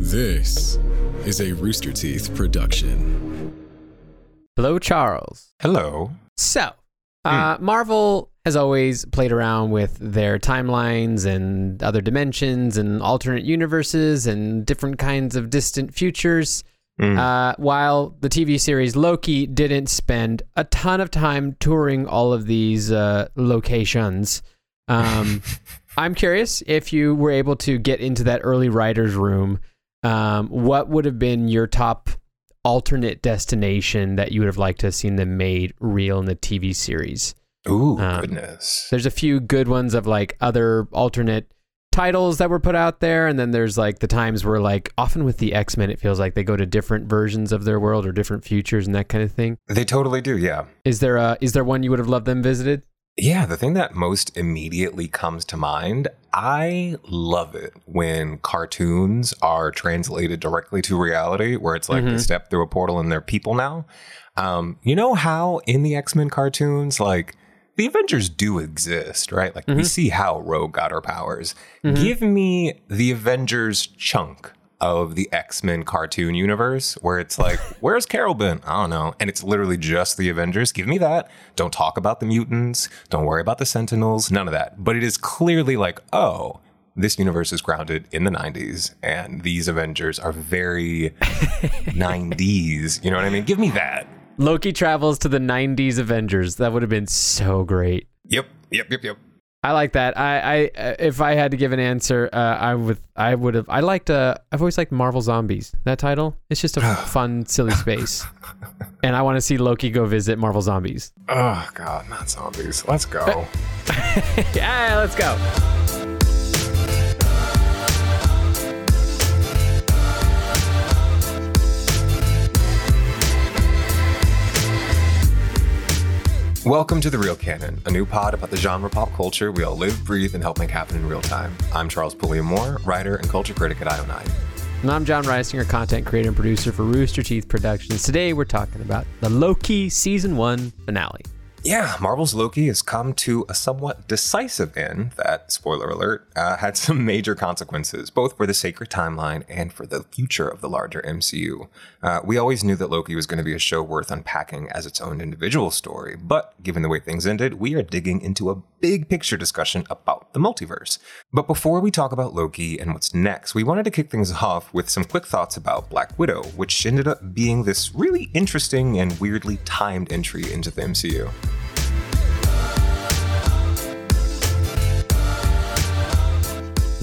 This is a Rooster Teeth production. Hello, Charles. Hello. So, uh, Marvel has always played around with their timelines and other dimensions and alternate universes and different kinds of distant futures. Mm. Uh, while the TV series Loki didn't spend a ton of time touring all of these uh, locations, um, I'm curious if you were able to get into that early writer's room. Um, what would have been your top alternate destination that you would have liked to have seen them made real in the TV series? Ooh, Um, goodness. There's a few good ones of like other alternate titles that were put out there, and then there's like the times where like often with the X Men, it feels like they go to different versions of their world or different futures and that kind of thing. They totally do, yeah. Is there a is there one you would have loved them visited? Yeah, the thing that most immediately comes to mind, I love it when cartoons are translated directly to reality, where it's like they Mhm. step through a portal and they're people now. Um, you know how in the X Men cartoons, like the Avengers do exist, right? Like we Mhm. see how Rogue got her powers. Mhm. Give me the Avengers chunk of the X Men cartoon universe where it's like, where's Carol been? I don't know. And it's literally just the Avengers. Give me that. Don't talk about the mutants. Don't worry about the Sentinels. None of that. But it is clearly like, oh, this universe is grounded in the 90s and these Avengers are very 90s. You know what I mean? Give me that. Loki travels to the '90s Avengers. That would have been so great. Yep. Yep. Yep. Yep. I like that. I, I uh, if I had to give an answer, uh, I would I would have I liked uh I've always liked Marvel Zombies. That title. It's just a fun, silly space. and I want to see Loki go visit Marvel Zombies. Oh, God, not zombies. Let's go. yeah, let's go. Welcome to The Real Canon, a new pod about the genre pop culture we all live, breathe, and help make happen in real time. I'm Charles Pulliam Moore, writer and culture critic at IO9. And I'm Jon Risinger, content creator and producer for Rooster Teeth Productions. Today we're talking about the Loki season one finale. Yeah, Marvel's Loki has come to a somewhat decisive end that, spoiler alert, uh, had some major consequences, both for the sacred timeline and for the future of the larger MCU. Uh, we always knew that Loki was going to be a show worth unpacking as its own individual story, but given the way things ended, we are digging into a big picture discussion about the multiverse. But before we talk about Loki and what's next, we wanted to kick things off with some quick thoughts about Black Widow, which ended up being this really interesting and weirdly timed entry into the MCU.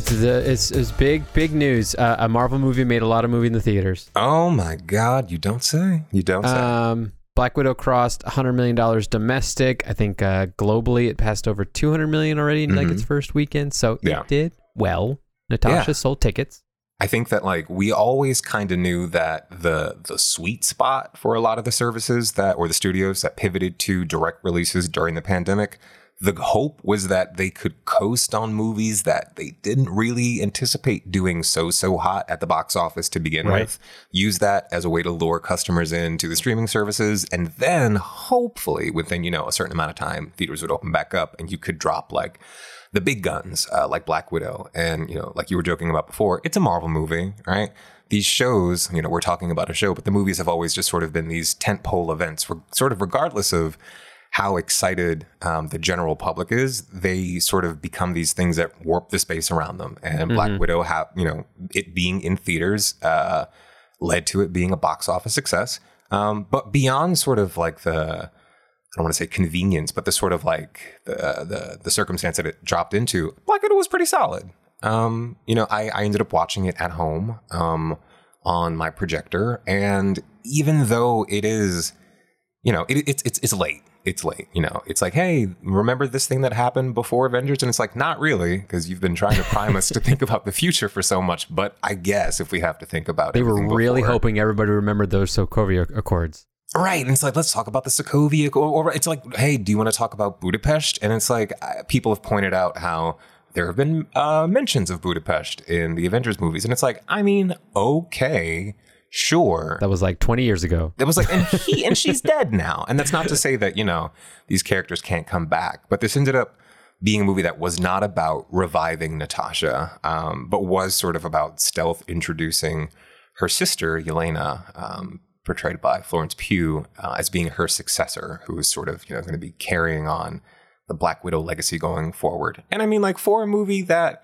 The, it's, it's big, big news. Uh, a Marvel movie made a lot of movie in the theaters. Oh my God, you don't say. You don't say. Um, Black Widow crossed $100 million domestic. I think uh, globally it passed over 200 million already in like Mhm. its first weekend. So Yeah. it did well. Natasha Yeah. sold tickets. I think that like we always kind of knew that the the sweet spot for a lot of the services that or the studios that pivoted to direct releases during the pandemic, the hope was that they could coast on movies that they didn't really anticipate doing so so hot at the box office to begin Right. with. Use that as a way to lure customers into the streaming services and then hopefully within, you know, a certain amount of time theaters would open back up and you could drop like the big guns uh, like Black Widow and you know like you were joking about before it's a Marvel movie right these shows you know we're talking about a show but the movies have always just sort of been these tentpole events sort of regardless of how excited um, the general public is they sort of become these things that warp the space around them and Black Widow have you know it being in theaters uh, led to it being a box office success um, but beyond sort of like the I don't want to say convenience, but the sort of like the the the circumstance that it dropped into, Black Widow was pretty solid. Um, you know, I, I ended up watching it at home um, on my projector, and even though it is, you know, it, it's it's it's late. It's late. You know, it's like, hey, remember this thing that happened before Avengers? And it's like, not really, because you've been trying to prime us to think about the future for so much. But I guess if we have to think about it, They were really before- hoping everybody remembered those Sokovia Accords. Right. And it's like, let's talk about the Sokovia. Or, it's like, hey, do you want to talk about Budapest? And it's like, people have pointed out how there have been uh, mentions of Budapest in the Avengers movies. And it's like, I mean, okay, sure. That was like 20 years ago. It was like, and he and she's dead now. And that's not to say that, you know, these characters can't come back. But this ended up being a movie that was not about reviving Natasha, um, but was sort of about stealth introducing her sister, Yelena, um, portrayed by Florence Pugh, uh, as being her successor, who is sort of you know going to be carrying on the Black Widow legacy going forward. And I mean, like for a movie that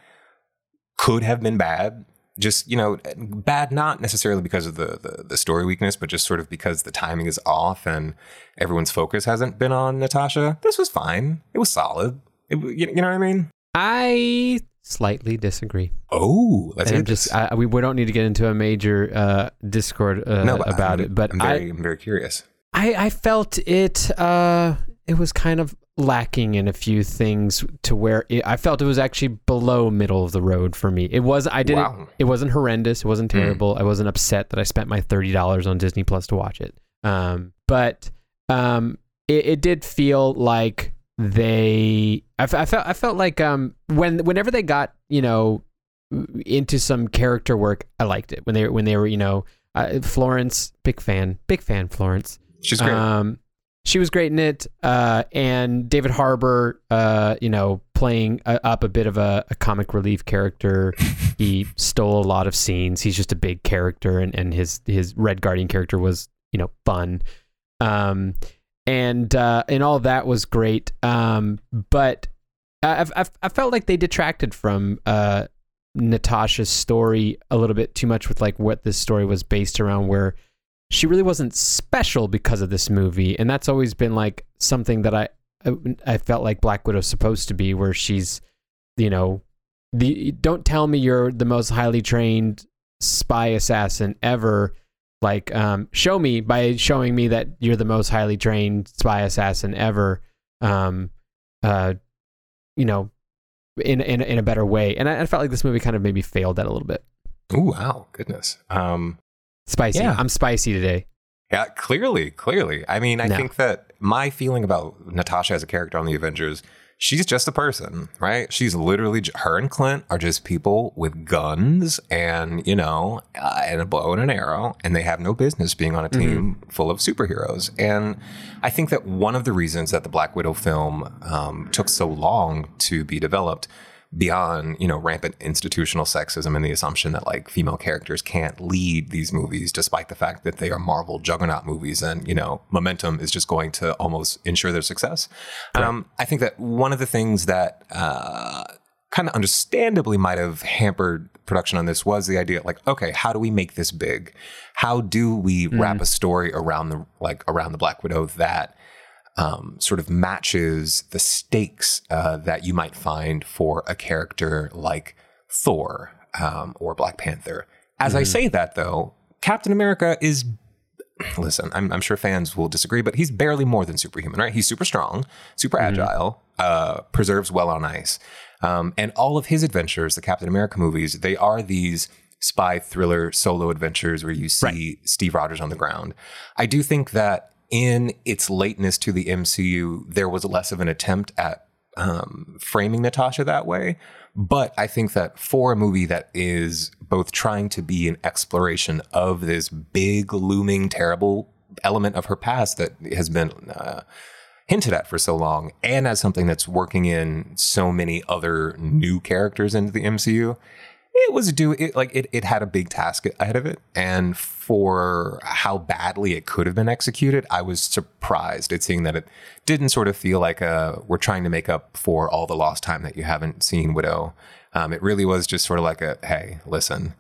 could have been bad, just you know, bad not necessarily because of the, the the story weakness, but just sort of because the timing is off and everyone's focus hasn't been on Natasha. This was fine. It was solid. It, you, you know what I mean? I slightly disagree. Oh, let's And just. I, we, we don't need to get into a major uh, discord uh, no, about I'm, it, but I'm I, very, I'm very curious. I I felt it uh it was kind of lacking in a few things to where it, I felt it was actually below middle of the road for me. It was I didn't Wow. it wasn't horrendous, it wasn't Mm. terrible. I wasn't upset that I spent my $30 on Disney Plus to watch it. Um but um it, it did feel like they I, I felt I felt like um when whenever they got, you know, into some character work, I liked it. When they when they were, you know, uh, Florence, big fan, big fan Florence. She's great. Um, she was great in it, uh, and David Harbour, uh, you know, playing uh, up a bit of a, a comic relief character. he stole a lot of scenes. He's just a big character, and, and his his Red Guardian character was, you know, fun. Um, and uh, and all that was great. Um, but I, I, I felt like they detracted from uh, Natasha's story a little bit too much with like what this story was based around, where she really wasn't special because of this movie, and that's always been like something that I I felt like Black Widow's supposed to be, where she's, you know, the don't tell me you're the most highly trained spy assassin ever. Like, um, show me by showing me that you're the most highly trained spy assassin ever. Um, uh, you know, in in in a better way, and I, I felt like this movie kind of maybe failed that a little bit. Ooh, wow, goodness. Um, Spicy. Yeah. I'm spicy today. Yeah, clearly, clearly. I mean, I No. think that my feeling about Natasha as a character on the Avengers, she's just a person, right? She's literally her and Clint are just people with guns and you know, uh, and a bow and an arrow, and they have no business being on a team full of superheroes. And I think that one of the reasons that the Black Widow film um, took so long to be developed beyond you know rampant institutional sexism and the assumption that like female characters can't lead these movies despite the fact that they are marvel juggernaut movies and you know momentum is just going to almost ensure their success. Um, i think that one of the things that uh, kind of understandably might have hampered production on this was the idea like okay how do we make this big? How do we wrap a story around the like around the black widow that um, sort of matches the stakes uh, that you might find for a character like Thor um, or Black Panther. As I say that, though, Captain America is. Listen, I'm, I'm sure fans will disagree, but he's barely more than superhuman, right? He's super strong, super agile, uh, preserves well on ice. Um, and all of his adventures, the Captain America movies, they are these spy thriller solo adventures where you see Steve Rogers on the ground. I do think that in its lateness to the MCU, there was less of an attempt at um, framing Natasha that way. But I think that for a movie that is both trying to be an exploration of this big, looming, terrible element of her past that has been uh, hinted at for so long, and as something that's working in so many other new characters into the MCU, it was do it like it, it had a big task ahead of it. And for how badly it could have been executed i was surprised at seeing that it didn't sort of feel like uh we're trying to make up for all the lost time that you haven't seen widow. Um, it really was just sort of like a hey listen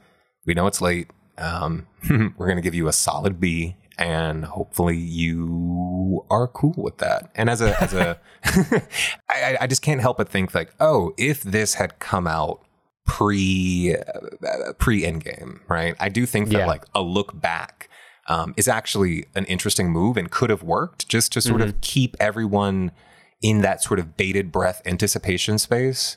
we know it's late. Um, we're going to give you a solid b and hopefully you are cool with that. And as a as a I, I just can't help but think like oh if this had come out pre pre Endgame, right? I do think that Yeah. like a look back um, is actually an interesting move and could have worked just to sort of keep everyone in that sort of bated breath anticipation space.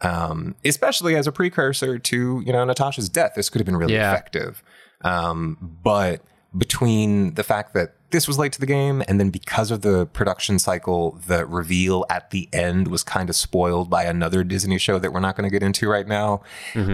Um, especially as a precursor to you know Natasha's death, this could have been really Yeah. effective. Um, but between the fact that this was late to the game, and then because of the production cycle, the reveal at the end was kind of spoiled by another Disney show that we're not going to get into right now.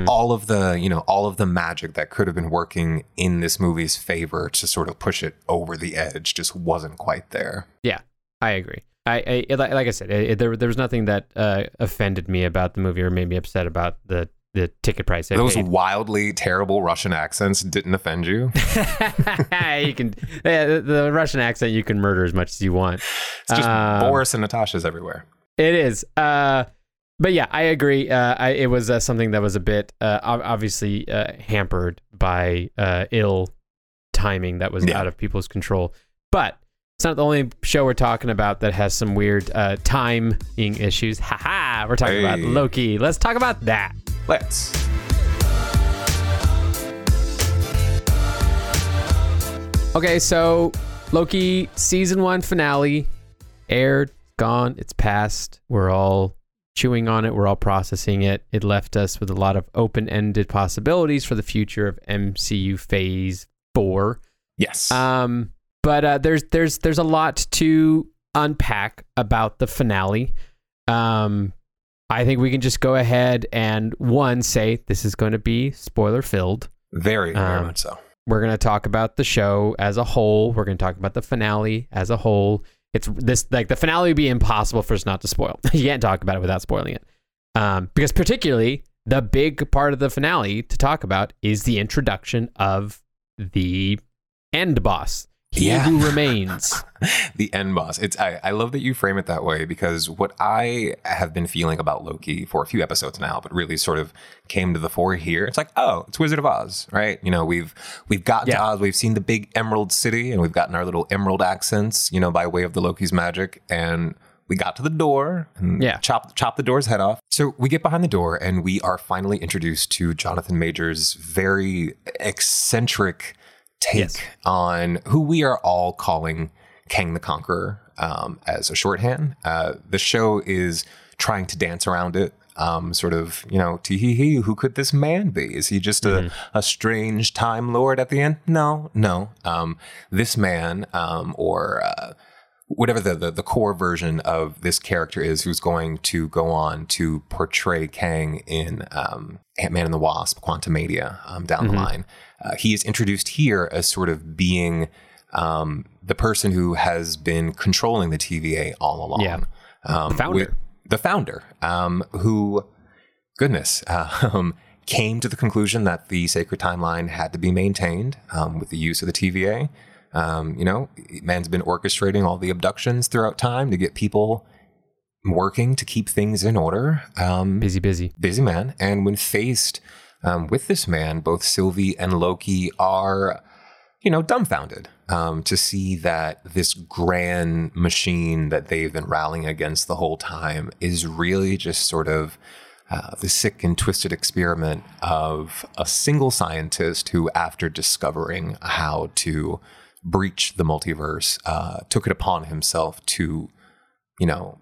All of the, you know, all of the magic that could have been working in this movie's favor to sort of push it over the edge just wasn't quite there. Yeah, I agree. I, I like, like I said, it, there there was nothing that uh, offended me about the movie or made me upset about the the ticket price. I Those paid. wildly terrible Russian accents didn't offend you. you can the, the Russian accent you can murder as much as you want. It's just Um, Boris and Natasha's everywhere. It is. Uh, but yeah, I agree. Uh, I, it was uh, something that was a bit uh, obviously uh, hampered by uh, ill timing that was Yeah. out of people's control. But it's not the only show we're talking about that has some weird uh, timing issues. Ha ha! We're talking about Loki. Let's talk about that. Let's. Okay, so Loki season one finale aired, gone, it's past. We're all chewing on it, we're all processing it. It left us with a lot of open ended possibilities for the future of MCU phase four. Yes. Um, but uh, there's there's there's a lot to unpack about the finale. Um, I think we can just go ahead and one say this is going to be spoiler filled. very, very um, much so. We're going to talk about the show as a whole. We're going to talk about the finale as a whole. It's this like the finale would be impossible for us not to spoil. you can't talk about it without spoiling it. Um, because particularly the big part of the finale to talk about is the introduction of the end boss. He Yeah. who remains. the end boss. It's I, I love that you frame it that way because what I have been feeling about Loki for a few episodes now, but really sort of came to the fore here. It's like, oh, it's Wizard of Oz, right? You know, we've we've gotten to Oz, we've seen the big Emerald City, and we've gotten our little Emerald accents, you know, by way of the Loki's magic, and we got to the door and Yeah. chop chop the door's head off. So we get behind the door and we are finally introduced to Jonathan Majors' very eccentric take Yes. on who we are all calling Kang the Conqueror um, as a shorthand. Uh, the show is trying to dance around it. Um, sort of, you know, tee hee hee, who could this man be? Is he just a, a strange time lord at the end? No, no. Um, this man, um, or uh, whatever the, the the core version of this character is, who's going to go on to portray Kang in um, Ant Man and the Wasp: Quantumania um, down the line. Uh, he is introduced here as sort of being um, the person who has been controlling the TVA all along. Yeah. um, The founder. with- the founder, um, who, goodness, uh, um, came to the conclusion that the sacred timeline had to be maintained um, with the use of the TVA. Um, you know, man's been orchestrating all the abductions throughout time to get people working to keep things in order. Um, busy, busy. busy man. And when faced um, with this man, both Sylvie and Loki are, you know, dumbfounded um, to see that this grand machine that they've been rallying against the whole time is really just sort of. Uh, the sick and twisted experiment of a single scientist who, after discovering how to breach the multiverse, uh, took it upon himself to, you know,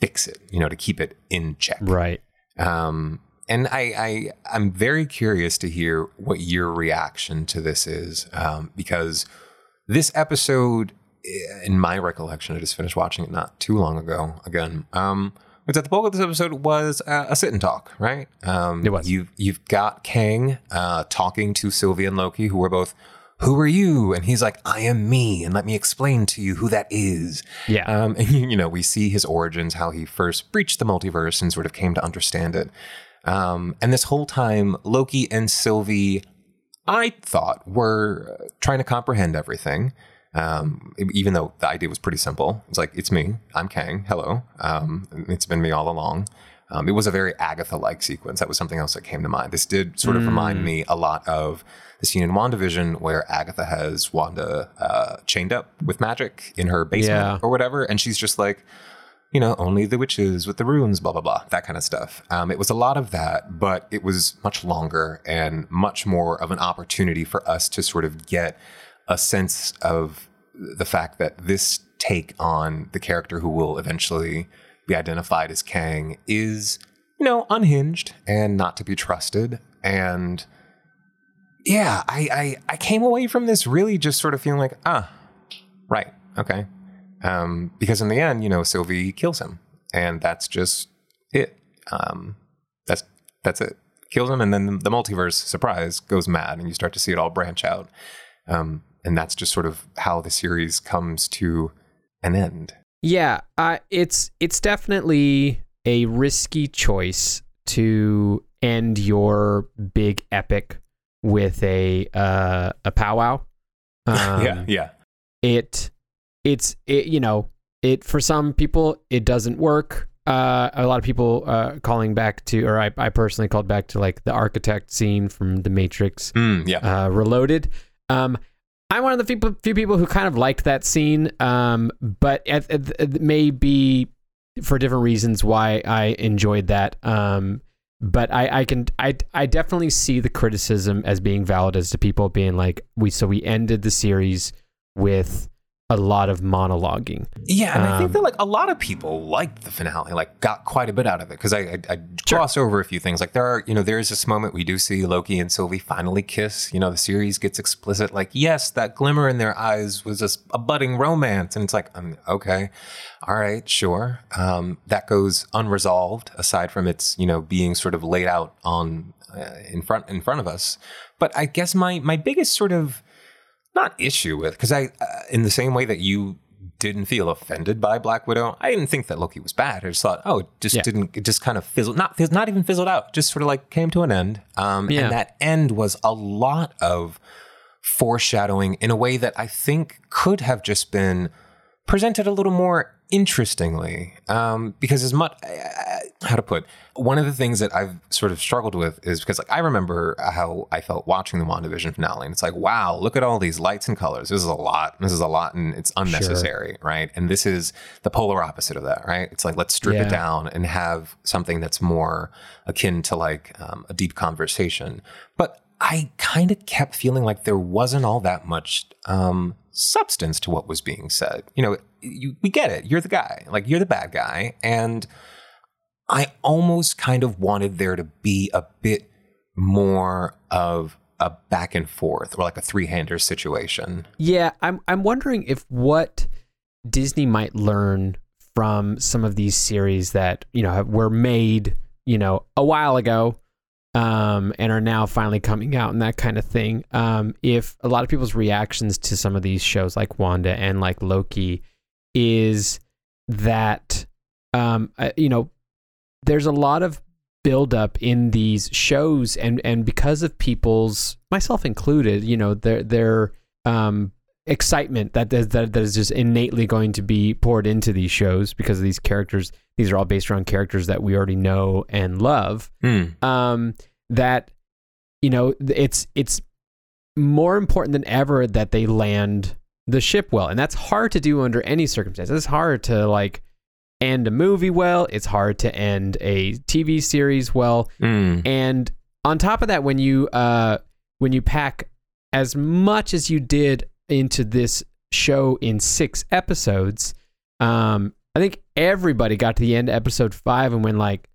fix it, you know, to keep it in check. Right. Um, and I, I, I'm very curious to hear what your reaction to this is, um, because this episode, eh, in my recollection, I just finished watching it not too long ago. Again, um, was that the bulk of this episode was uh, a sit and talk, right? Um, It was. You've you've got Kang uh, talking to Sylvie and Loki, who are both. Who are you? And he's like, I am me, and let me explain to you who that is. Yeah. Um, and you know, we see his origins, how he first breached the multiverse and sort of came to understand it. Um, and this whole time, Loki and Sylvie, I thought, were uh, trying to comprehend everything. Um, even though the idea was pretty simple, it's like it's me, I'm Kang. Hello, um, it's been me all along. Um, it was a very Agatha-like sequence. That was something else that came to mind. This did sort of remind me a lot of the scene in WandaVision where Agatha has Wanda uh, chained up with magic in her basement Yeah. or whatever, and she's just like, you know, only the witches with the runes, blah, blah, blah, that kind of stuff. Um, it was a lot of that, but it was much longer and much more of an opportunity for us to sort of get a sense of the fact that this take on the character who will eventually be identified as Kang is, you know, unhinged and not to be trusted. And yeah, I, I, I came away from this really just sort of feeling like, ah, right, okay. Um, because in the end, you know, Sylvie kills him, and that's just it. Um, that's that's it. Kills him, and then the multiverse surprise goes mad, and you start to see it all branch out. Um, and that's just sort of how the series comes to an end. Yeah, uh, it's it's definitely a risky choice to end your big epic with a uh, a powwow. Um, yeah, yeah. It it's it you know it for some people it doesn't work. Uh, a lot of people uh, calling back to, or I, I personally called back to like the architect scene from The Matrix Mm, yeah. uh, Reloaded. Um, I'm one of the few, few people who kind of liked that scene, um, but it, it, it may be for different reasons why I enjoyed that. Um, but I, I can I, I definitely see the criticism as being valid as to people being like we so we ended the series with a lot of monologuing. Yeah, and I think Um, that like a lot of people liked the finale, like got quite a bit out of it. Because I, I, I Sure. gloss over a few things. Like there are, you know, there is this moment we do see Loki and Sylvie finally kiss. You know, the series gets explicit. Like, yes, that glimmer in their eyes was just a budding romance, and it's like, um, okay, all right, sure. Um, that goes unresolved, aside from its, you know, being sort of laid out on uh, in front in front of us. But I guess my my biggest sort of not issue with because I, uh, in the same way that you didn't feel offended by Black Widow, I didn't think that Loki was bad. I just thought, oh, it just Yeah. didn't, it just kind of fizzled, not not even fizzled out, just sort of like came to an end. Um, Yeah. And that end was a lot of foreshadowing in a way that I think could have just been presented a little more interestingly. Um, because as much, how to put, one of the things that I've sort of struggled with is because like I remember how I felt watching the WandaVision finale, and it's like, wow, look at all these lights and colors. This is a lot. This is a lot, and it's unnecessary, right? And this is the polar opposite of that, right? It's like let's strip Yeah. it down and have something that's more akin to like um, a deep conversation. But I kind of kept feeling like there wasn't all that much um, substance to what was being said. You know, you, we get it. You're the guy. Like you're the bad guy, and I almost kind of wanted there to be a bit more of a back and forth or like a three-hander situation. Yeah, I'm I'm wondering if what Disney might learn from some of these series that you know were made you know a while ago, um, and are now finally coming out and that kind of thing. Um, if a lot of people's reactions to some of these shows like Wanda and like Loki is that um, uh, you know there's a lot of buildup in these shows and and because of people's myself included you know their their um excitement that that that is just innately going to be poured into these shows because of these characters. These are all based around characters that we already know and love. Um that you know it's it's more important than ever that they land the ship well and that's hard to do under any circumstance it's hard to like end a movie well it's hard to end a tv series well Mm. and on top of that when you uh when you pack as much as you did into this show in six episodes um i think everybody got to the end of episode five and went like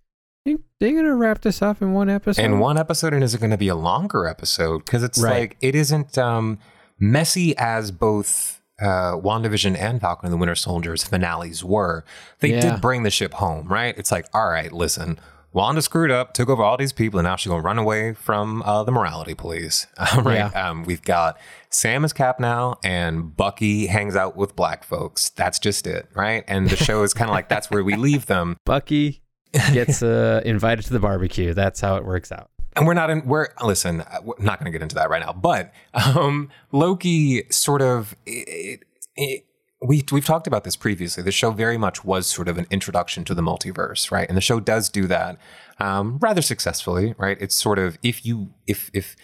they're gonna wrap this up in one episode In one episode, and is it going to be a longer episode? Because it's Right. like it isn't um, messy as both uh, WandaVision and Falcon and the Winter Soldier's finales were. They Yeah. did bring the ship home, right? It's like, all right, listen. Wanda screwed up, took over all these people, and now she's gonna run away from uh, the morality police. right? Yeah. Um, we've got Sam is Cap now, and Bucky hangs out with black folks. That's just it, right? And the show is kind of like that's where we leave them. bucky gets uh, invited to the barbecue that's how it works out and we're not in we're listen uh, we're not going to get into that right now but um loki sort of it, it, we we've talked about this previously. The show very much was sort of an introduction to the multiverse right? And the show does do that um rather successfully right? It's sort of if you if if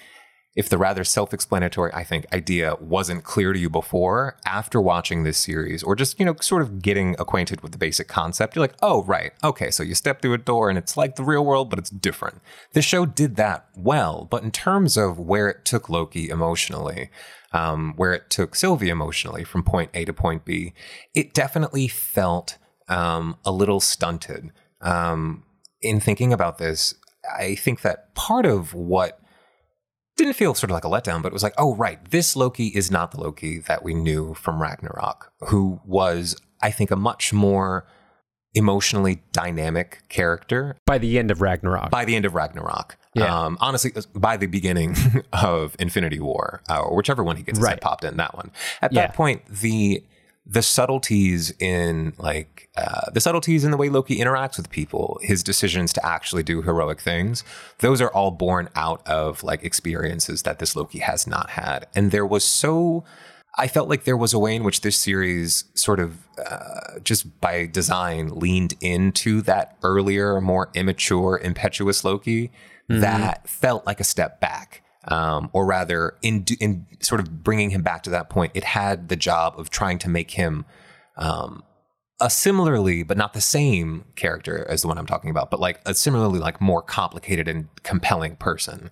if the rather self-explanatory i think idea wasn't clear to you before after watching this series or just you know sort of getting acquainted with the basic concept you're like oh right okay so you step through a door and it's like the real world but it's different. The show did that well but in terms of where it took loki emotionally um, where it took sylvie emotionally from point a to point b it definitely felt um, a little stunted. Um, in thinking about this i think that part of what didn't feel sort of like a letdown, but it was like, oh, right, this Loki is not the Loki that we knew from Ragnarok, who was, I think, a much more emotionally dynamic character by the end of ragnarok by the end of Ragnarok. Yeah. Um, honestly, by the beginning of Infinity War, uh, or whichever one he gets Right. popped in, that one. At Yeah. that point, the the subtleties in like uh, the subtleties in the way Loki interacts with people, his decisions to actually do heroic things, those are all born out of like experiences that this Loki has not had. And there was so I felt like there was a way in which this series sort of uh, just by design leaned into that earlier, more immature, impetuous Loki mm-hmm. that felt like a step back. Um, or rather, in in sort of bringing him back to that point, it had the job of trying to make him um, a similarly, but not the same character as the one I'm talking about, but like a similarly like more complicated and compelling person.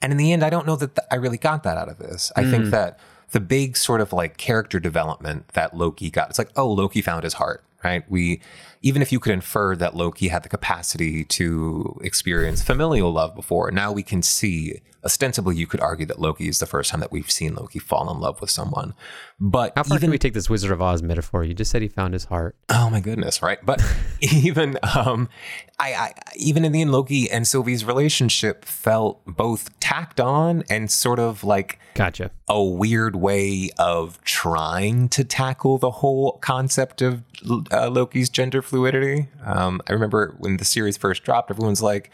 And in the end, I don't know that th- I really got that out of this. I mm. think that the big sort of like character development that Loki got. It's like, oh, Loki found his heart, right? We, even if you could infer that Loki had the capacity to experience familial love before, now we can see ostensibly you could argue that Loki is the first time that we've seen Loki fall in love with someone. But how far even, can we take this Wizard of Oz metaphor? You just said he found his heart. Oh my goodness, right? But even um, I, I even in the end, Loki and Sylvie's relationship felt both tacked on and sort of like gotcha a weird way of trying to tackle the whole concept of uh, Loki's gender fluidity. Um, I remember when the series first dropped, everyone's like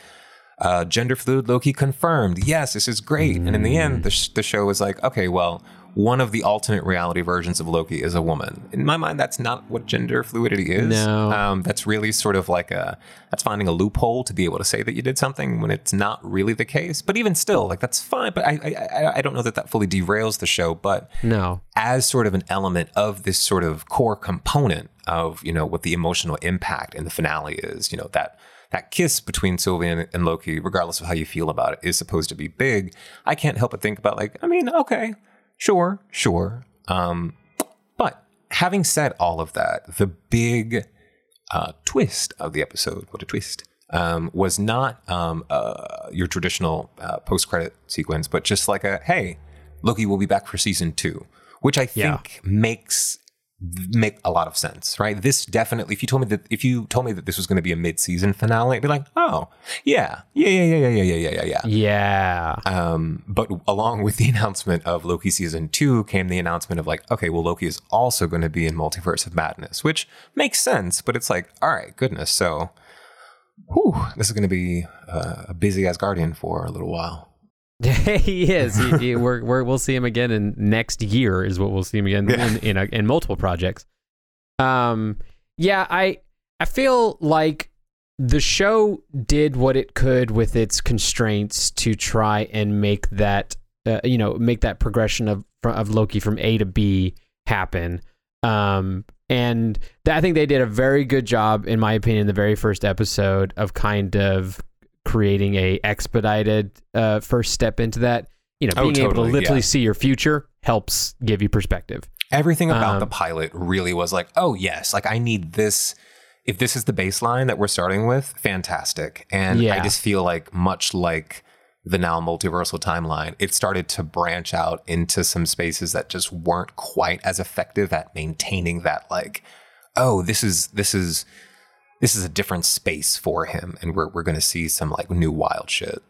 uh, gender fluid Loki confirmed. Yes, this is great. Mm. And in the end, the, sh- the show was like, okay, well, one of the alternate reality versions of Loki is a woman. In my mind, that's not what gender fluidity is. No. Um, that's really sort of like a, that's finding a loophole to be able to say that you did something when it's not really the case. But even still, like that's fine. But I, I, I don't know that that fully derails the show. But no, as sort of an element of this sort of core component of, you know, what the emotional impact in the finale is, you know, that that kiss between Sylvie and, and, Loki, regardless of how you feel about it, is supposed to be big. I can't help but think about like, I mean, okay, sure, sure. Um, but having said all of that, the big uh, twist of the episode, what a twist, um, was not um, uh, your traditional uh, post-credit sequence, but just like a hey, Loki will be back for season two, which I think yeah. makes make a lot of sense, right? This definitely, if you told me that, if you told me that this was going to be a mid-season finale, I'd be like, oh, yeah, yeah, yeah, yeah, yeah, yeah, yeah, yeah, yeah. Yeah. Yeah. Um, but along with the announcement of Loki season two came the announcement of like, okay, well, Loki is also going to be in Multiverse of Madness, which makes sense, but it's like, all right, goodness, so, whew, this is going to be uh, a busy Asgardian for a little while. he is. He, he, we're, we're, we'll see him again in next year is what we'll see him again yeah. in in, a, in, multiple projects. Um, yeah, I I feel like the show did what it could with its constraints to try and make that uh, you know make that progression of of Loki from A to B happen. Um, and th- I think they did a very good job, in my opinion, the very first episode of kind of creating a expedited uh, first step into that. You know, oh, being oh, totally, able to literally yeah. see your future helps give you perspective. Everything about um, the pilot really was like, oh yes, like I need this. If this is the baseline that we're starting with, fantastic. And yeah. I just feel like much like the now multiversal timeline, it started to branch out into some spaces that just weren't quite as effective at maintaining that like, oh, this is this is this is a different space for him, and we're we're going to see some like new wild shit.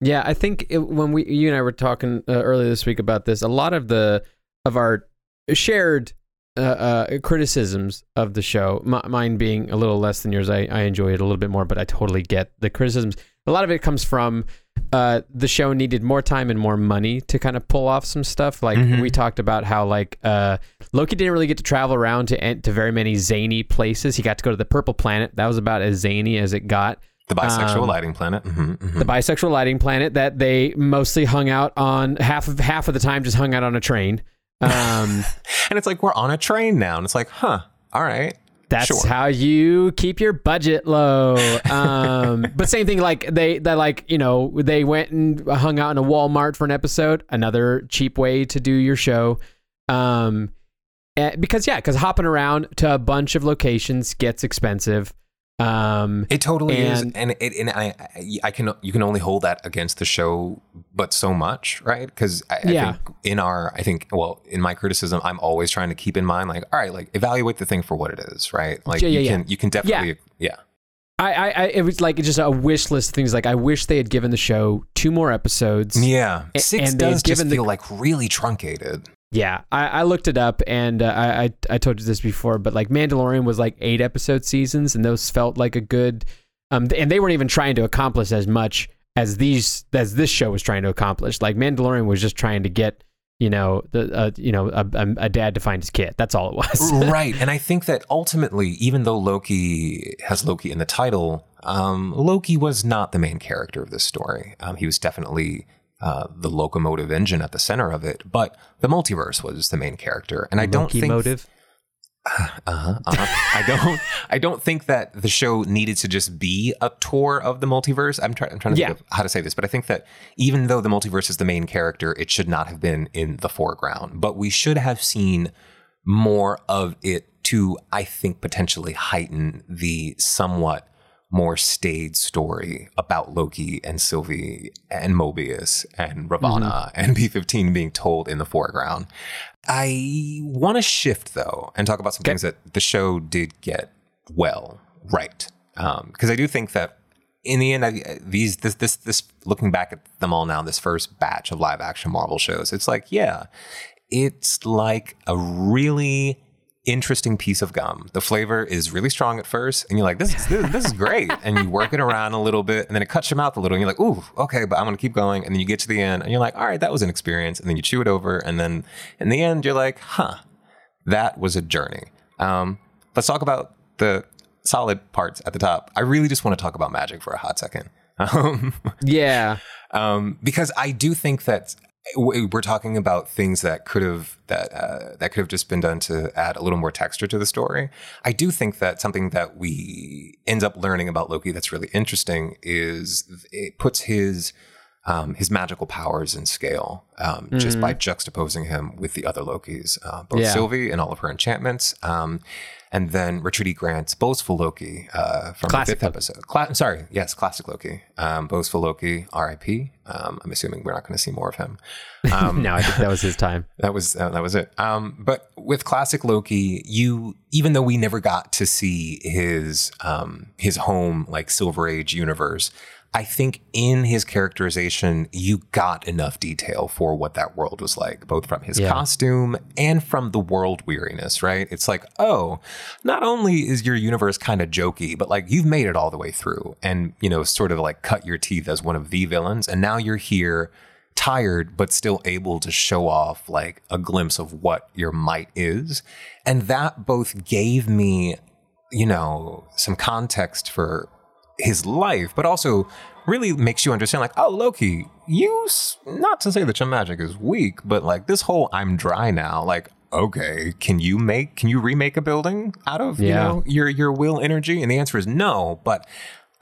Yeah, I think it, when we you and I were talking uh, earlier this week about this, a lot of the of our shared uh, uh, criticisms of the show, m- mine being a little less than yours, I, I enjoy it a little bit more, but I totally get the criticisms. A lot of it comes from uh, the show needed more time and more money to kind of pull off some stuff. Like mm-hmm. we talked about how like uh, Loki didn't really get to travel around to to very many zany places. He got to go to the Purple Planet. That was about as zany as it got. The bisexual um, lighting planet. Mm-hmm, mm-hmm. The bisexual lighting planet that they mostly hung out on half of half of the time, just hung out on a train. Um, and it's like we're on a train now, and it's like, huh, all right. That's sure. how you keep your budget low. Um, but same thing, like they, they like you know they went and hung out in a Walmart for an episode. Another cheap way to do your show. Um, eh, because yeah, because hopping around to a bunch of locations gets expensive. Um, it totally and, is, and it, and I, I can you can only hold that against the show, but so much, right? Because I, yeah. I think in our, I think, well, in my criticism, I'm always trying to keep in mind, like, all right, like evaluate the thing for what it is, right? Like yeah, you yeah, can you can definitely, yeah. I, I, it was like just a wish list of things. Like I wish they had given the show two more episodes. Yeah, six and does just feel the, like really truncated. Yeah, I, I looked it up, and uh, I, I told you this before, but like Mandalorian was like eight episode seasons, and those felt like a good. Um, and they weren't even trying to accomplish as much as these as this show was trying to accomplish. Like Mandalorian was just trying to get you know the uh, you know a, a dad to find his kid. That's all it was. right, and I think that ultimately, even though Loki has Loki in the title, um, Loki was not the main character of this story. Um, he was definitely uh, the locomotive engine at the center of it, but the multiverse was the main character, and I don't Loki think motive. uh-huh, uh-huh. I don't. I don't think that the show needed to just be a tour of the multiverse. I'm, try, I'm trying to Yeah. think of how to say this, but I think that even though the multiverse is the main character, it should not have been in the foreground. But we should have seen more of it to, I think, potentially heighten the somewhat more staid story about Loki and Sylvie and Mobius and Ravonna mm-hmm. and B15 being told in the foreground. I want to shift though and talk about some things that the show did get well right. Um, because I do think that in the end, I, these this this this looking back at them all now, this first batch of live action Marvel shows, it's like yeah, it's like a really interesting piece of gum. The flavor is really strong at first, and you're like, this is this, this is great, and you work it around a little bit, and then it cuts your mouth a little, and you're like, ooh, okay, but I'm gonna keep going, and then you get to the end, and you're like, all right, that was an experience, and then you chew it over, and then in the end, you're like, huh, that was a journey. Um, let's talk about the solid parts at the top. I really just want to talk about magic for a hot second. Um, Yeah, um, because I do think that we're talking about things that could have that uh, that could have just been done to add a little more texture to the story. I do think that something that we end up learning about Loki that's really interesting is it puts his um, his magical powers and scale um, just by juxtaposing him with the other Lokis, uh, both Yeah. Sylvie and all of her enchantments. Um, and then Richard E. Grant's Boastful Loki uh, from Classic the fifth Loki. episode. Cla- sorry, yes, classic Loki. Um, Boastful Loki, R.I.P. Um, I'm assuming we're not going to see more of him. Um, no, I think that was his time. that was uh, that was it. Um, but with classic Loki, you even though we never got to see his um, his home like Silver Age universe, I think in his characterization you got enough detail for what that world was like, both from his Yeah. costume and from the world weariness. Right? It's like, oh, not only is your universe kind of jokey, but like you've made it all the way through, and you know, sort of like cut your teeth as one of the villains, and now you're here tired but still able to show off like a glimpse of what your might is and that both gave me you know some context for his life but also really makes you understand like oh loki you not to say that your magic is weak but like this whole i'm dry now like okay can you make can you remake a building out of you know your your will energy and the answer is no but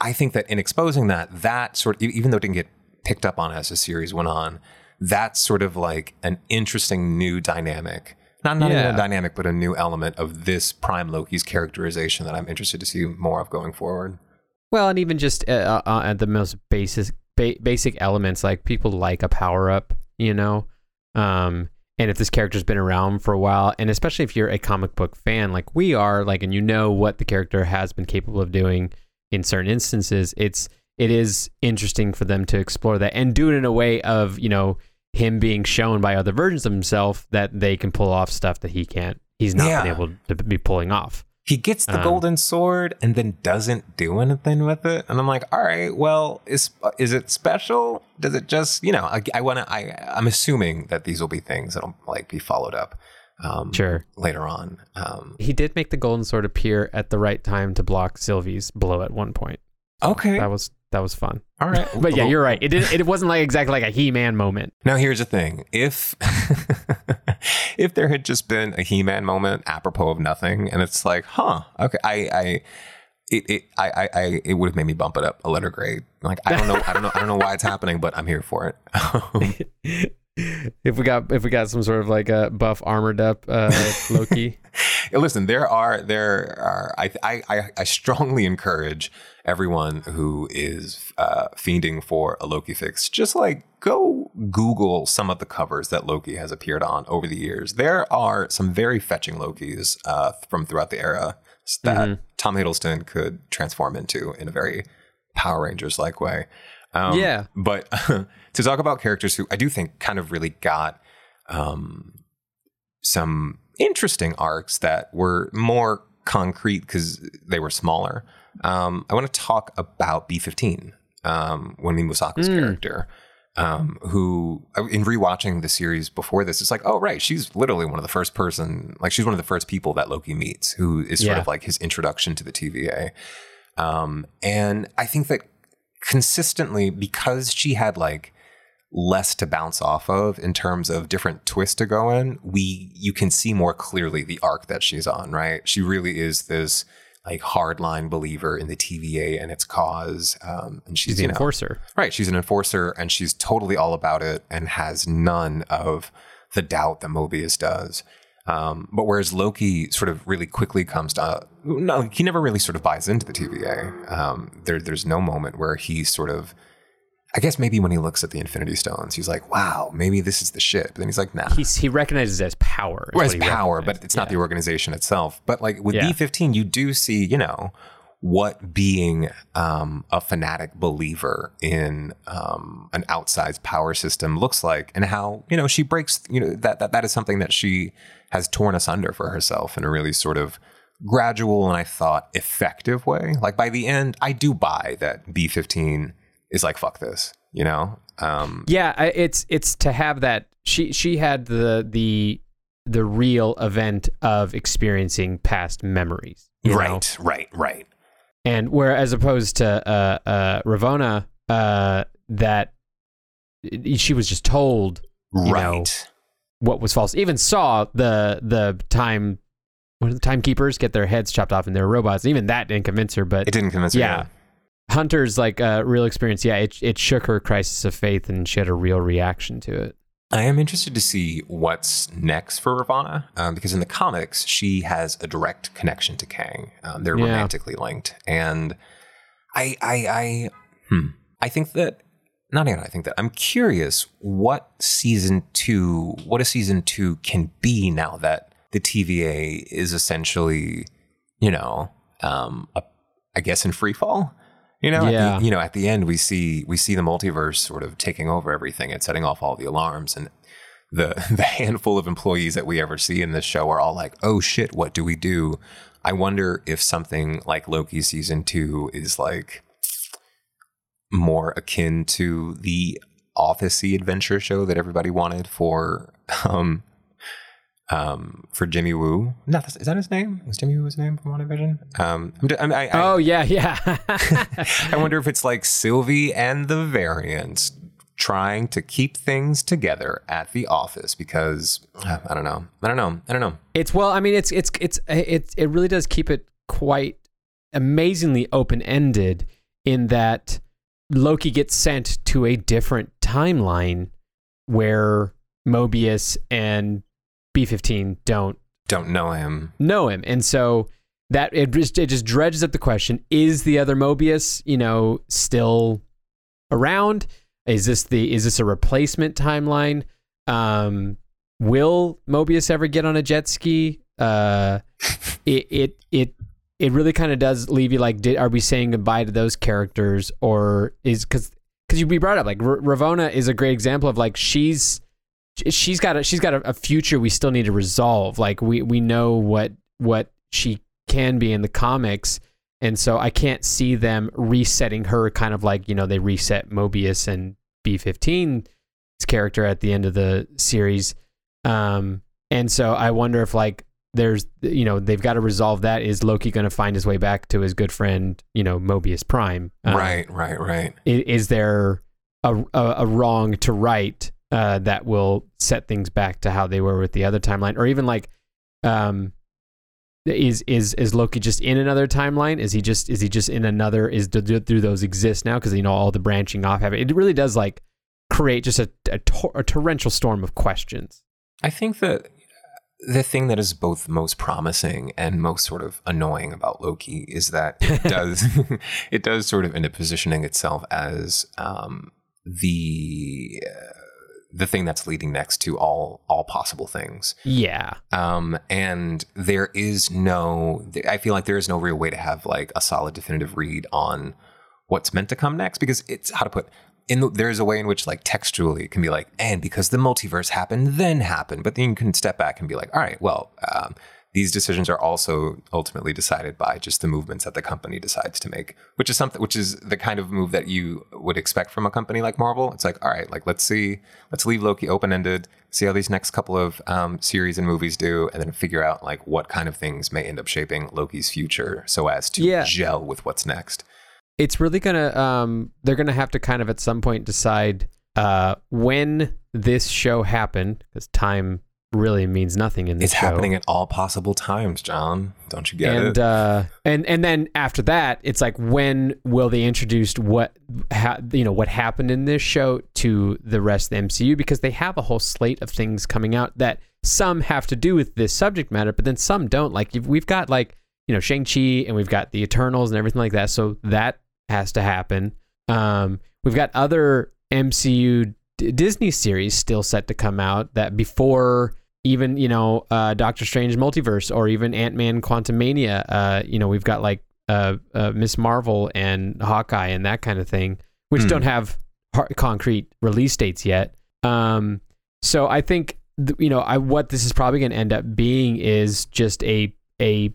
I think that in exposing that, that sort of, even though it didn't get picked up on as the series went on, that's sort of like an interesting new dynamic. Not, not even a dynamic, but a new element of this Prime Loki's characterization that I'm interested to see more of going forward. Well, and even just uh, uh, at the most basic ba- basic elements, like people like a power up, you know. Um, and if this character's been around for a while, and especially if you're a comic book fan, like we are, like, and you know what the character has been capable of doing in certain instances, it's it is interesting for them to explore that and do it in a way of you know him being shown by other versions of himself that they can pull off stuff that he can't. He's not Yeah. been able to be pulling off. He gets the Um, golden sword and then doesn't do anything with it, and I'm like, all right, well, is is it special? Does it just, you know, I, I want to. I I'm assuming that these will be things that'll like be followed up um, Sure. later on. Um, He did make the golden sword appear at the right time to block Sylvie's blow at one point. okay, That was that was fun. all right, But yeah, you're right. It didn't. it wasn't like exactly like a He-Man moment. Now here's the thing: if if there had just been a He-Man moment apropos of nothing, and it's like, huh, okay, I, I, it, it, I, I, I it would have made me bump it up a letter grade. Like I don't know, I don't know, I don't know why it's happening, but I'm here for it. If we got if we got some sort of like a buff armored up uh, Loki. Listen, there are there are I I I, strongly encourage everyone who is uh, fiending for a Loki fix, just like go Google some of the covers that Loki has appeared on over the years. There are some very fetching Lokis uh, from throughout the era that Tom Hiddleston could transform into in a very Power Rangers like way. Um, Yeah. but to talk about characters who I do think kind of really got um, some interesting arcs that were more concrete because they were smaller. Um, I want to talk about B15, um, Wunmi Mosaku's character, um, who in rewatching the series before this, it's like, oh right, she's literally one of the first person, like she's one of the first people that Loki meets, who is sort Yeah. of like his introduction to the TVA. Um, and I think that consistently, because she had like less to bounce off of in terms of different twists to go in, we you can see more clearly the arc that she's on, right? She really is this like hardline believer in the TVA and its cause. Um, and she's She's you know, enforcer. Right. She's an enforcer and she's totally all about it and has none of the doubt that Mobius does. Um, but whereas Loki sort of really quickly comes to, no, he never really sort of buys into the TVA. Um, there, there's no moment where he sort of, I guess maybe when he looks at the Infinity Stones, he's like, wow, maybe this is the shit. But then he's like, nah. He's, he recognizes it as power. Well, he power, but it's not the organization itself. But like with Yeah. B15, you do see, you know, what being um, a fanatic believer in um, an outsized power system looks like, and how you know she breaks. You know that that that is something that she has torn asunder for herself in a really sort of gradual and I thought effective way. Like by the end, I do buy that B15 is like fuck this. You know, um, Yeah, it's it's to have that. She she had the the the real event of experiencing past memories. you know? right, right, right. And where as opposed to uh, uh, Ravonna, uh, that she was just told right. know, what was false. Even saw the the time when the timekeepers get their heads chopped off and they're robots. Even that didn't convince her. But It didn't convince her yeah, Hunter's like uh, real experience. Yeah, it it shook her crisis of faith, and she had a real reaction to it. I am interested to see what's next for Ravonna um, because in the comics she has a direct connection to Kang. Um, they're Yeah. romantically linked, and I, I, I, hmm, I think that not even I think that I'm curious what season two, what a season two can be now that the TVA is essentially, you know, um, a, I guess in free fall. You know, at Yeah. the, you know, at the end we see we see the multiverse sort of taking over everything and setting off all the alarms, and the the handful of employees that we ever see in this show are all like, "Oh shit, what do we do?" I wonder if something like Loki season two is like more akin to the Officey adventure show that everybody wanted for um um for Jimmy Woo. No, that's- is that his name? Was Jimmy Woo his name from WandaVision? Um, I'm, d- I'm- I, I, Oh yeah, yeah. I wonder if it's like Sylvie and the variants trying to keep things together at the office because uh, I don't know. I don't know. I don't know. It's well, I mean, it's it's it's it it really does keep it quite amazingly open ended in that Loki gets sent to a different timeline where Mobius and B fifteen don't Don't know him. know him, and so that it just it just dredges up the question: Is the other Mobius, you know, still around? Is this the is this a replacement timeline? Um, will Mobius ever get on a jet ski? Uh, it it it it really kind of does leave you like, did are we saying goodbye to those characters, or is because because you be brought up like R- Ravonna is a great example of like she's she's got a she's got a, a future we still need to resolve. Like we we know what what she can be in the comics, and so I can't see them resetting her kind of like you know they reset Mobius and B 15's character at the end of the series. Um, and so I wonder if like there's you know they've got to resolve that. Is Loki going to find his way back to his good friend you know Mobius Prime? Um, right. Right. Right. i- is there a, a, a wrong to right uh, that will set things back to how they were with the other timeline, or even like, um, is is is Loki just in another timeline? Is he just is he just in another? Is do, do, those exist now? Because you know all the branching off have it. It really does like create just a a, tor- a torrential storm of questions. I think that the thing that is both most promising and most sort of annoying about Loki is that it does it does sort of end up positioning itself as um, the uh, the thing that's leading next to all all possible things. Yeah, Um, and there is no, I feel like there is no real way to have like a solid definitive read on what's meant to come next because it's how to put in the, there's a way in which like textually it can be like, and because the multiverse happened, then happened. But then you can step back and be like, all right, well, um, these decisions are also ultimately decided by just the movements that the company decides to make, which is something, which is the kind of move that you would expect from a company like Marvel. It's like, all right, like let's see, let's leave Loki open ended, see how these next couple of um, series and movies do, and then figure out like what kind of things may end up shaping Loki's future, so as to Yeah. gel with what's next. it's really gonna um they're gonna have to kind of at some point decide uh when this show happened because time really means nothing in this It's show. happening at all possible times, Jon. Don't you get and it? uh and and then after that it's like when will they introduce what ha- you know what happened in this show to the rest of the MCU because they have a whole slate of things coming out that some have to do with this subject matter but then some don't like we've got like you know Shang-Chi and we've got the Eternals and everything like that so that has to happen um we've got other MCU D- Disney series still set to come out that before even you know uh, Doctor Strange multiverse or even Ant Man Quantumania. Uh, you know we've got like uh, uh, Miss Marvel and Hawkeye and that kind of thing, which Hmm. don't have har- concrete release dates yet. Um, so I think th- you know I what this is probably going to end up being is just a a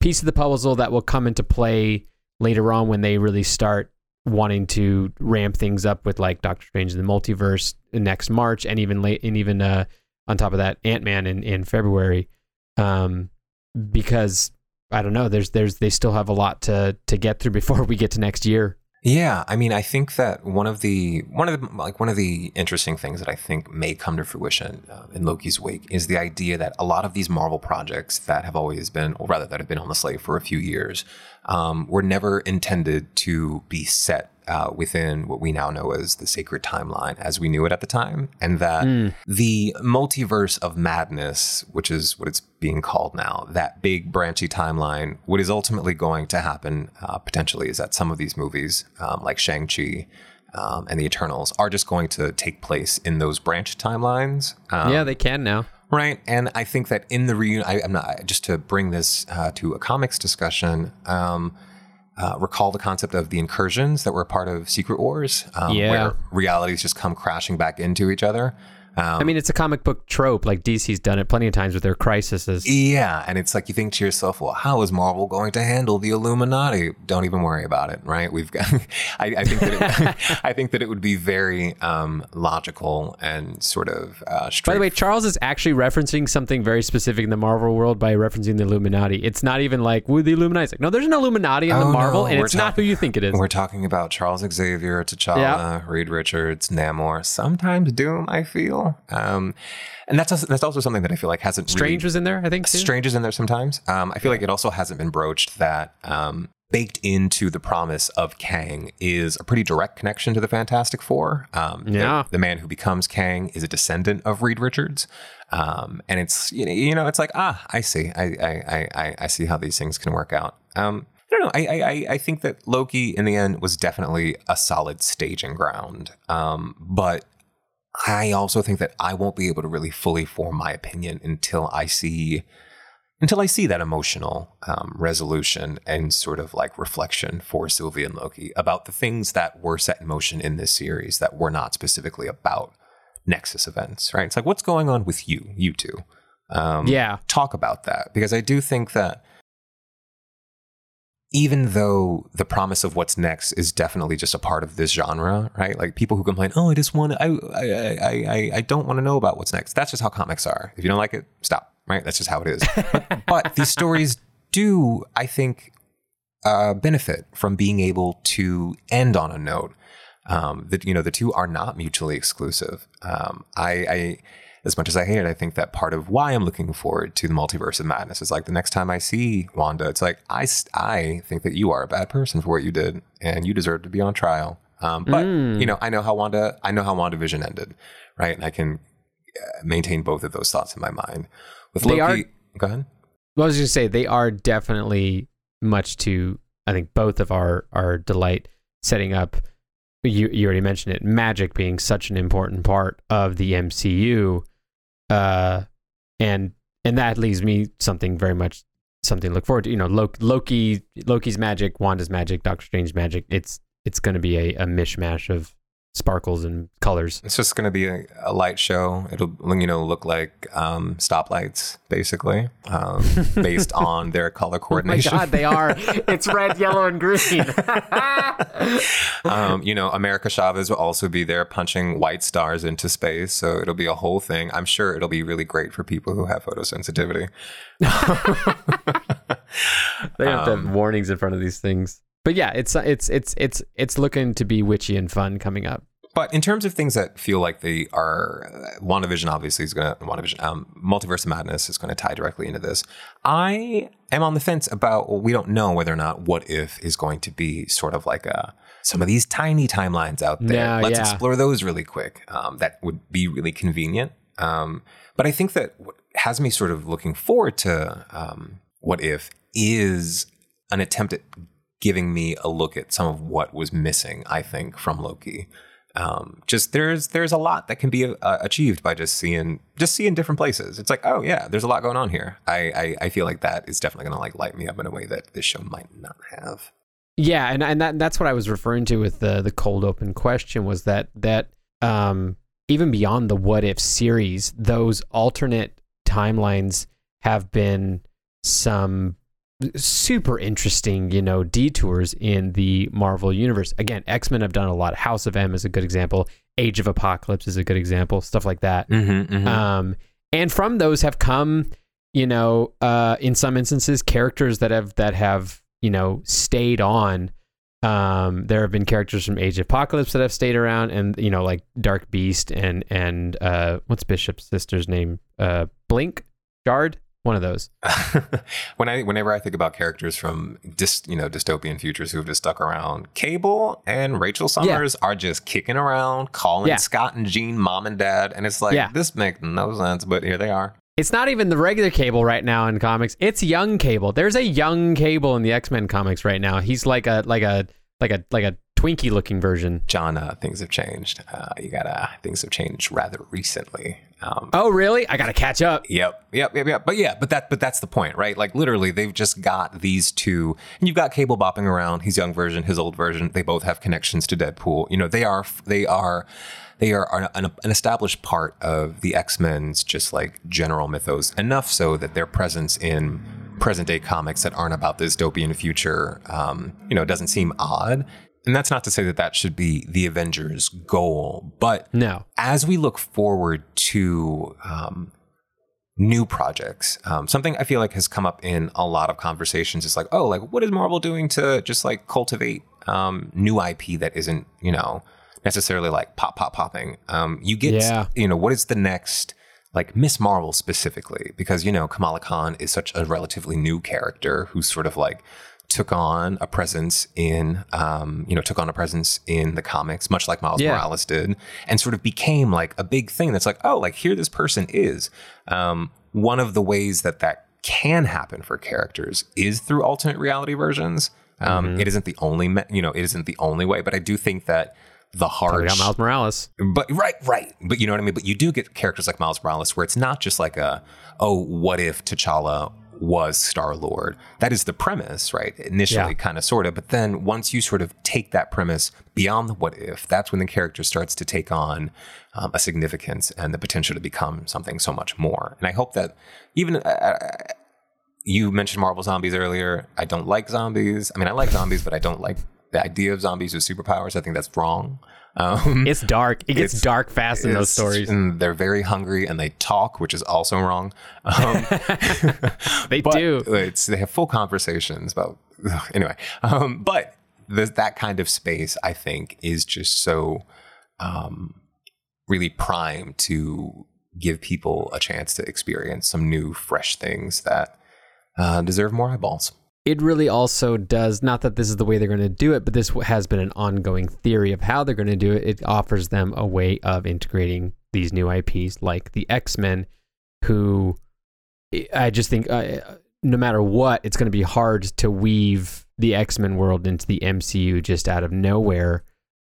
piece of the puzzle that will come into play later on when they really start wanting to ramp things up with like Doctor Strange in the multiverse next March and even late and even uh on top of that Ant Man in, in February. Um because I don't know, there's there's they still have a lot to to get through before we get to next year. Yeah, I mean, I think that one of the one of the like one of the interesting things that I think may come to fruition uh, in Loki's wake is the idea that a lot of these Marvel projects that have always been, or rather that have been on the slate for a few years, um, were never intended to be set uh, within what we now know as the sacred timeline as we knew it at the time, and that the multiverse of madness, which is what it's being called now, that big branchy timeline, what is ultimately going to happen uh, potentially is that some of these movies, um, like Shang-Chi um, and the Eternals, are just going to take place in those branch timelines. Um, yeah, they can now. Right, and I think that in the reunion, I, I'm not just to bring this uh, to a comics discussion. Um, uh, recall the concept of the incursions that were part of Secret Wars, um, Yeah. where realities just come crashing back into each other. Um, I mean, it's a comic book trope. Like DC's done it plenty of times with their crises. Yeah, and it's like you think to yourself, well, how is Marvel going to handle the Illuminati? Don't even worry about it, right? We've got. I, I think that it, I think that it would be very um, logical and sort of uh, straight. By the way, Charles is actually referencing something very specific in the Marvel world by referencing the Illuminati. It's not even like, "Woo, the Illuminati." Like, no, there's an Illuminati in the Oh, Marvel, no, and it's not who you think it is. We're talking about Charles Xavier, T'Challa, Yeah. Reed Richards, Namor, sometimes Doom. I feel, um, and that's also, that's also something that I feel like hasn't really Strange was in there, I think. Too. Strange is in there sometimes. Um, I feel like it also hasn't been broached that um, baked into the promise of Kang is a pretty direct connection to the Fantastic Four. Um, Yeah. the, man who becomes Kang is a descendant of Reed Richards, um, and it's you know, you know it's like ah I see I I, I- I I see how these things can work out. Um, I don't know. I, I I- I think that Loki in the end was definitely a solid staging ground. Um, but I also think that I won't be able to really fully form my opinion until I see until I see that emotional um, resolution and sort of like reflection for Sylvie and Loki about the things that were set in motion in this series that were not specifically about Nexus events, right? It's like what's going on with you, you two. Um, Yeah. talk about that because I do think that even though the promise of what's next is definitely just a part of this genre, right? Like people who complain, "Oh, I just want to, I, I, I, I, don't want to know about what's next." That's just how comics are. If you don't like it, stop. Right? That's just how it is. but, but these stories do, I think, uh, benefit from being able to end on a note um, that you know the two are not mutually exclusive. Um, I, I, as much as I hate it, I think that part of why I'm looking forward to the multiverse of madness is like the next time I see Wanda, it's like I I think that you are a bad person for what you did, and you deserve to be on trial. Um, but you know, I know how Wanda, I know how WandaVision ended, right? And I can uh, maintain both of those thoughts in my mind. With They Loki, are- go ahead. Well, I was going to say they are definitely much to I think both of our our delight setting up. You you already mentioned it, magic being such an important part of the MCU, uh, and and that leaves me something very much something to look forward to. You know, Loki, Loki Loki's magic, Wanda's magic, Doctor Strange's magic. It's it's going to be a, a mishmash of sparkles and colors. It's just going to be a, a, light show. It'll, you know, look like um, stoplights, basically, um, based on their color coordination. Oh my God, they are. it's red, yellow, and green. um, you know, America Chavez will also be there punching white stars into space. So it'll be a whole thing. I'm sure it'll be really great for people who have photosensitivity. they have to have warnings in front of these things but yeah, it's it's it's it's it's looking to be witchy and fun coming up. But in terms of things that feel like they are, WandaVision obviously is going to, WandaVision, um, Multiverse of Madness is going to tie directly into this. I am on the fence about, well, we don't know whether or not What If is going to be sort of like a, some of these tiny timelines out there. Let's yeah. explore those really quick. Um, that would be really convenient. Um, but I think that what has me sort of looking forward to um, What If is an attempt at giving me a look at some of what was missing, I think, from Loki. Um, just there's there's a lot that can be uh, achieved by just seeing just seeing different places. It's like, oh yeah, there's a lot going on here. I I, I feel like that is definitely going to like light me up in a way that this show might not have. Yeah, and and that, that's what I was referring to with the the cold open question was that that um, even beyond the what if series, those alternate timelines have been some super interesting, you know, detours in the Marvel universe. Again, X Men have done a lot. House of M is a good example. Age of Apocalypse is a good example. Stuff like that. Mm-hmm, mm-hmm. Um, and from those have come, you know, uh, in some instances, characters that have that have you know stayed on. Um, there have been characters from Age of Apocalypse that have stayed around, and you know, like Dark Beast and and uh, what's Bishop's sister's name? Uh, Blink, Jard one of those. when I whenever I think about characters from you know dystopian futures who have just stuck around, Cable and Rachel Summers yeah. are just kicking around, calling yeah. Scott and Jean mom and dad, and it's like yeah. this makes no sense, but here they are. It's not even the regular Cable right now in comics. It's young Cable. There's a young Cable in the X Men comics right now. He's like a like a like a like a Twinkie looking version. Jon, uh, things have changed. Uh, you gotta things have changed rather recently. Um, oh, really? I got to catch up. Yep, yep, yep, yep. But yeah, but that, but that's the point, right? Like literally, they've just got these two, and you've got Cable bopping around. His young version, his old version. They both have connections to Deadpool. You know, they are, they are, they are an, an established part of the X Men's just like general mythos. Enough so that their presence in present day comics that aren't about this dystopian future, um, you know, doesn't seem odd and that's not to say that that should be the Avengers' goal, but no. As we look forward to um, new projects, um, something I feel like has come up in a lot of conversations is like, oh, like what is Marvel doing to just like cultivate um, new IP that isn't, you know, necessarily like pop, pop, popping. Um, you get, yeah. you know, what is the next? Like Miss Marvel specifically, because you know Kamala Khan is such a relatively new character who's sort of like took on a presence in, um, you know, took on a presence in the comics, much like Miles yeah. Morales did, and sort of became like a big thing. That's like, oh, like here this person is. Um, one of the ways that that can happen for characters is through alternate reality versions. Um, mm-hmm. it isn't the only, me- you know, it isn't the only way, but I do think that the hard got Miles Morales. But right, right. But you know what I mean? But you do get characters like Miles Morales where it's not just like a, oh, what if T'Challa was Star Lord. That is the premise, right? Initially, yeah. kind of, sort of. But then once you sort of take that premise beyond the what if, that's when the character starts to take on um, a significance and the potential to become something so much more. And I hope that even. Uh, uh, you mentioned Marvel zombies earlier. I don't like zombies. I mean, I like zombies, but I don't like the idea of zombies with superpowers. I think that's wrong. Um, it's dark. It gets dark fast in those stories. And they're very hungry and they talk, which is also wrong. Um, they do. It's they have full conversations about anyway. Um, but that kind of space, I think, is just so um, really primed to give people a chance to experience some new, fresh things that uh, deserve more eyeballs it really also does not that this is the way they're going to do it but this has been an ongoing theory of how they're going to do it. It offers them a way of integrating these new ips like the x-men who i just think uh, no matter what it's going to be hard to weave the x-men world into the mcu just out of nowhere.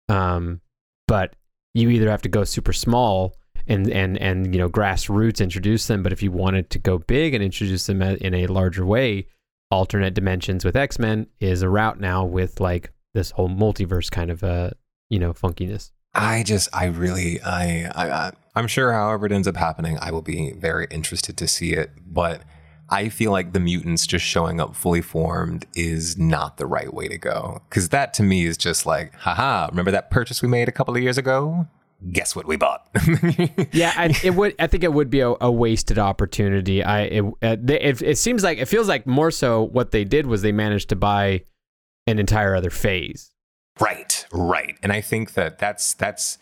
Um, but you either have to go super small and and and you know grassroots introduce them but if you wanted to go big and introduce them in a larger way alternate dimensions with X Men is a route now with like this whole multiverse kind of uh you know funkiness. I just, I really, I, I, I'm sure however it ends up happening, I will be very interested to see it. But I feel like the mutants just showing up fully formed is not the right way to go. Cause that to me is just like, haha, remember that purchase we made a couple of years ago? Guess what we bought? yeah, I, it would. I think it would be a, a wasted opportunity. I it, uh, it, it seems like it feels like more so what they did was they managed to buy an entire other phase. Right, right. And I think that that's that's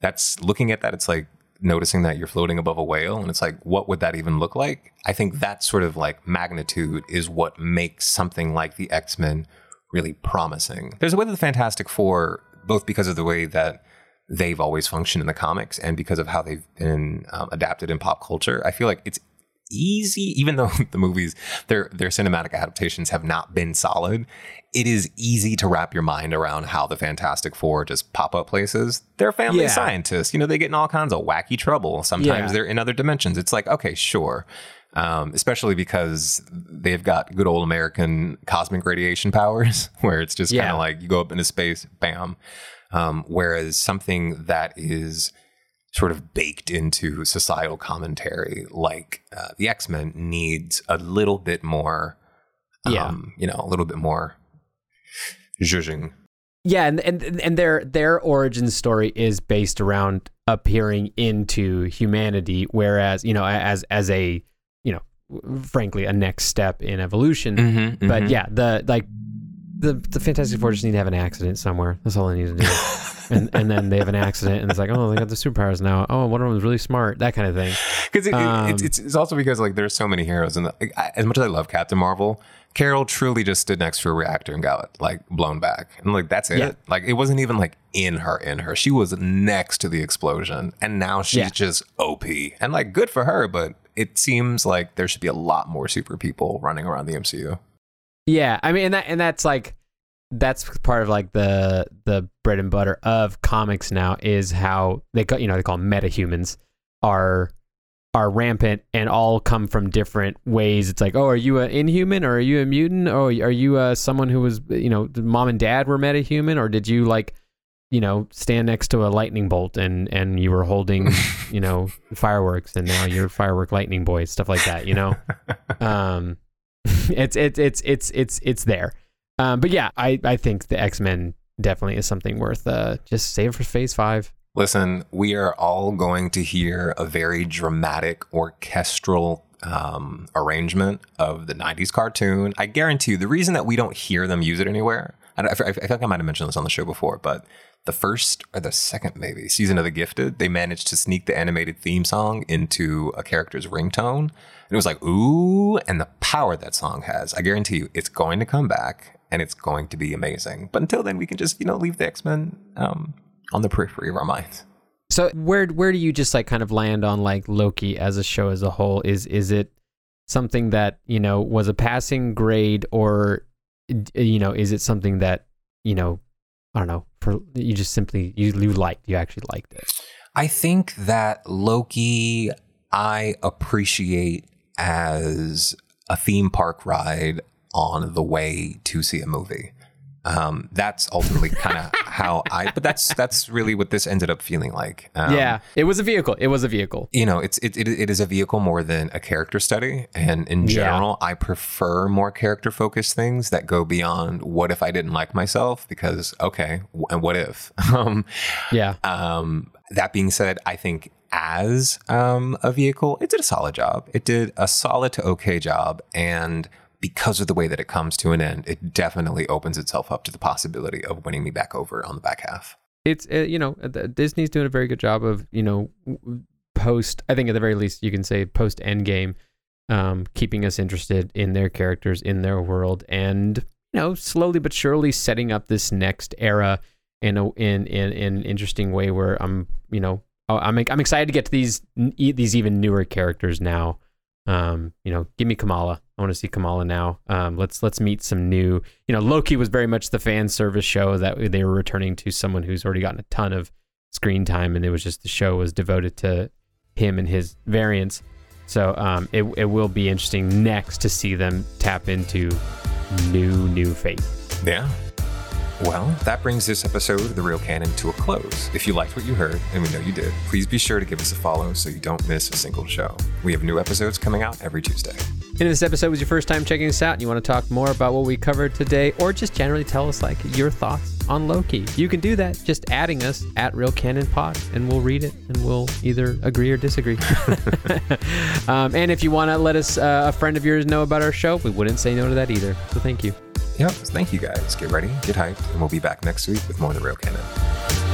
that's looking at that. It's like noticing that you're floating above a whale, and it's like, what would that even look like? I think that sort of like magnitude is what makes something like the X Men really promising. There's a way that the Fantastic Four, both because of the way that they've always functioned in the comics and because of how they've been um, adapted in pop culture, I feel like it's easy, even though the movies, their their cinematic adaptations have not been solid, it is easy to wrap your mind around how the Fantastic Four just pop up places. They're family Yeah. scientists, you know, they get in all kinds of wacky trouble. Sometimes Yeah. they're in other dimensions. It's like, okay, sure. Um, especially because they've got good old American cosmic radiation powers, where it's just kind of like you go up into space, bam. Um, whereas something that is sort of baked into societal commentary, like uh, the X Men, needs a little bit more, Yeah. um, you know, a little bit more zhuzhing. Yeah, and, and and their their origin story is based around appearing into humanity, whereas you know, as as a you know, frankly, a next step in evolution. Mm-hmm, But yeah, the like the the Fantastic Four just need to have an accident somewhere. That's all they need to do. and and then they have an accident, and it's like, oh, they got the superpowers now. Oh, one of them is really smart. That kind of thing. because it, it- Um, it's, it's it's also because like there's so many heroes, and like, I- as much as I love Captain Marvel, Carol truly just stood next to a reactor and got like blown back, and like that's it. Yeah. Like it wasn't even like in her, in her. She was next to the explosion, and now she's Yeah. just OP, and like good for her. But it seems like there should be a lot more super people running around the MCU. Yeah, I mean, and that and that's like that's part of like the the bread and butter of comics now is how they call you know they call metahumans are are rampant and all come from different ways. It's like, oh, are you an inhuman or are you a mutant? Oh, are you uh, someone who was you know mom and dad were metahuman or did you like you know stand next to a lightning bolt and and you were holding you know fireworks and now you're firework lightning boy stuff like that you know um it's it's it's it's it's it's there um but yeah i i think the x-men definitely is something worth uh just save for phase five Listen, we are all going to hear a very dramatic orchestral um, arrangement of the 90s cartoon. I guarantee you, the reason that we don't hear them use it anywhere, I, I, I feel like I might have mentioned this on the show before, but the first or the second, maybe, season of The Gifted, they managed to sneak the animated theme song into a character's ringtone. And it was like, ooh, and the power that song has. I guarantee you, it's going to come back and it's going to be amazing. But until then, we can just, you know, leave the X Men um, on the periphery of our minds. so where where do you just like kind of land on like loki as a show as a whole is is it something that you know was a passing grade or you know is it something that you know i don't know for you just simply you, you liked you actually liked it I think that Loki, I appreciate as a theme park ride on the way to see a movie. Um, that's ultimately kind of how I, but that's that's really what this ended up feeling like. Um, yeah it was a vehicle it was a vehicle you know, it's it, it it is a vehicle more than a character study, and in Yeah. general, I prefer more character focused things that go beyond what if I didn't like myself because okay, and what if? Um, yeah um, that being said, I think as um, a vehicle, it did a solid job. It did a solid to okay job, and because of the way that it comes to an end, it definitely opens itself up to the possibility of winning me back over on the back half. it's uh, you know uh, Disney's doing a very good job of you know post I think at the very least you can say post Endgame, um, keeping us interested in their characters in their world and you know slowly but surely setting up this next era in a in in, in an interesting way where I'm you know oh, I'm I'm excited to get to these these even newer characters now. Um, you know, give me Kamala. I want to see Kamala now. Um, let's let's meet some new. You know, Loki was very much the fan service show that they were returning to someone who's already gotten a ton of screen time, and it was just the show was devoted to him and his variants. So um, it it will be interesting next to see them tap into new new faith. Yeah. Well, that brings this episode of The Real Canon to a close. If you liked what you heard, and we know you did, please be sure to give us a follow so you don't miss a single show. We have new episodes coming out every Tuesday. And if this episode was your first time checking us out and you want to talk more about what we covered today, or just generally tell us like your thoughts on Loki, you can do that just adding us at Real Canon Pod, and we'll read it and we'll either agree or disagree. um, and if you want to let us, uh, a friend of yours, know about our show, we wouldn't say no to that either. So thank you. Yep. Thank you guys. Get ready, get hyped, and we'll be back next week with more of the Real Canon.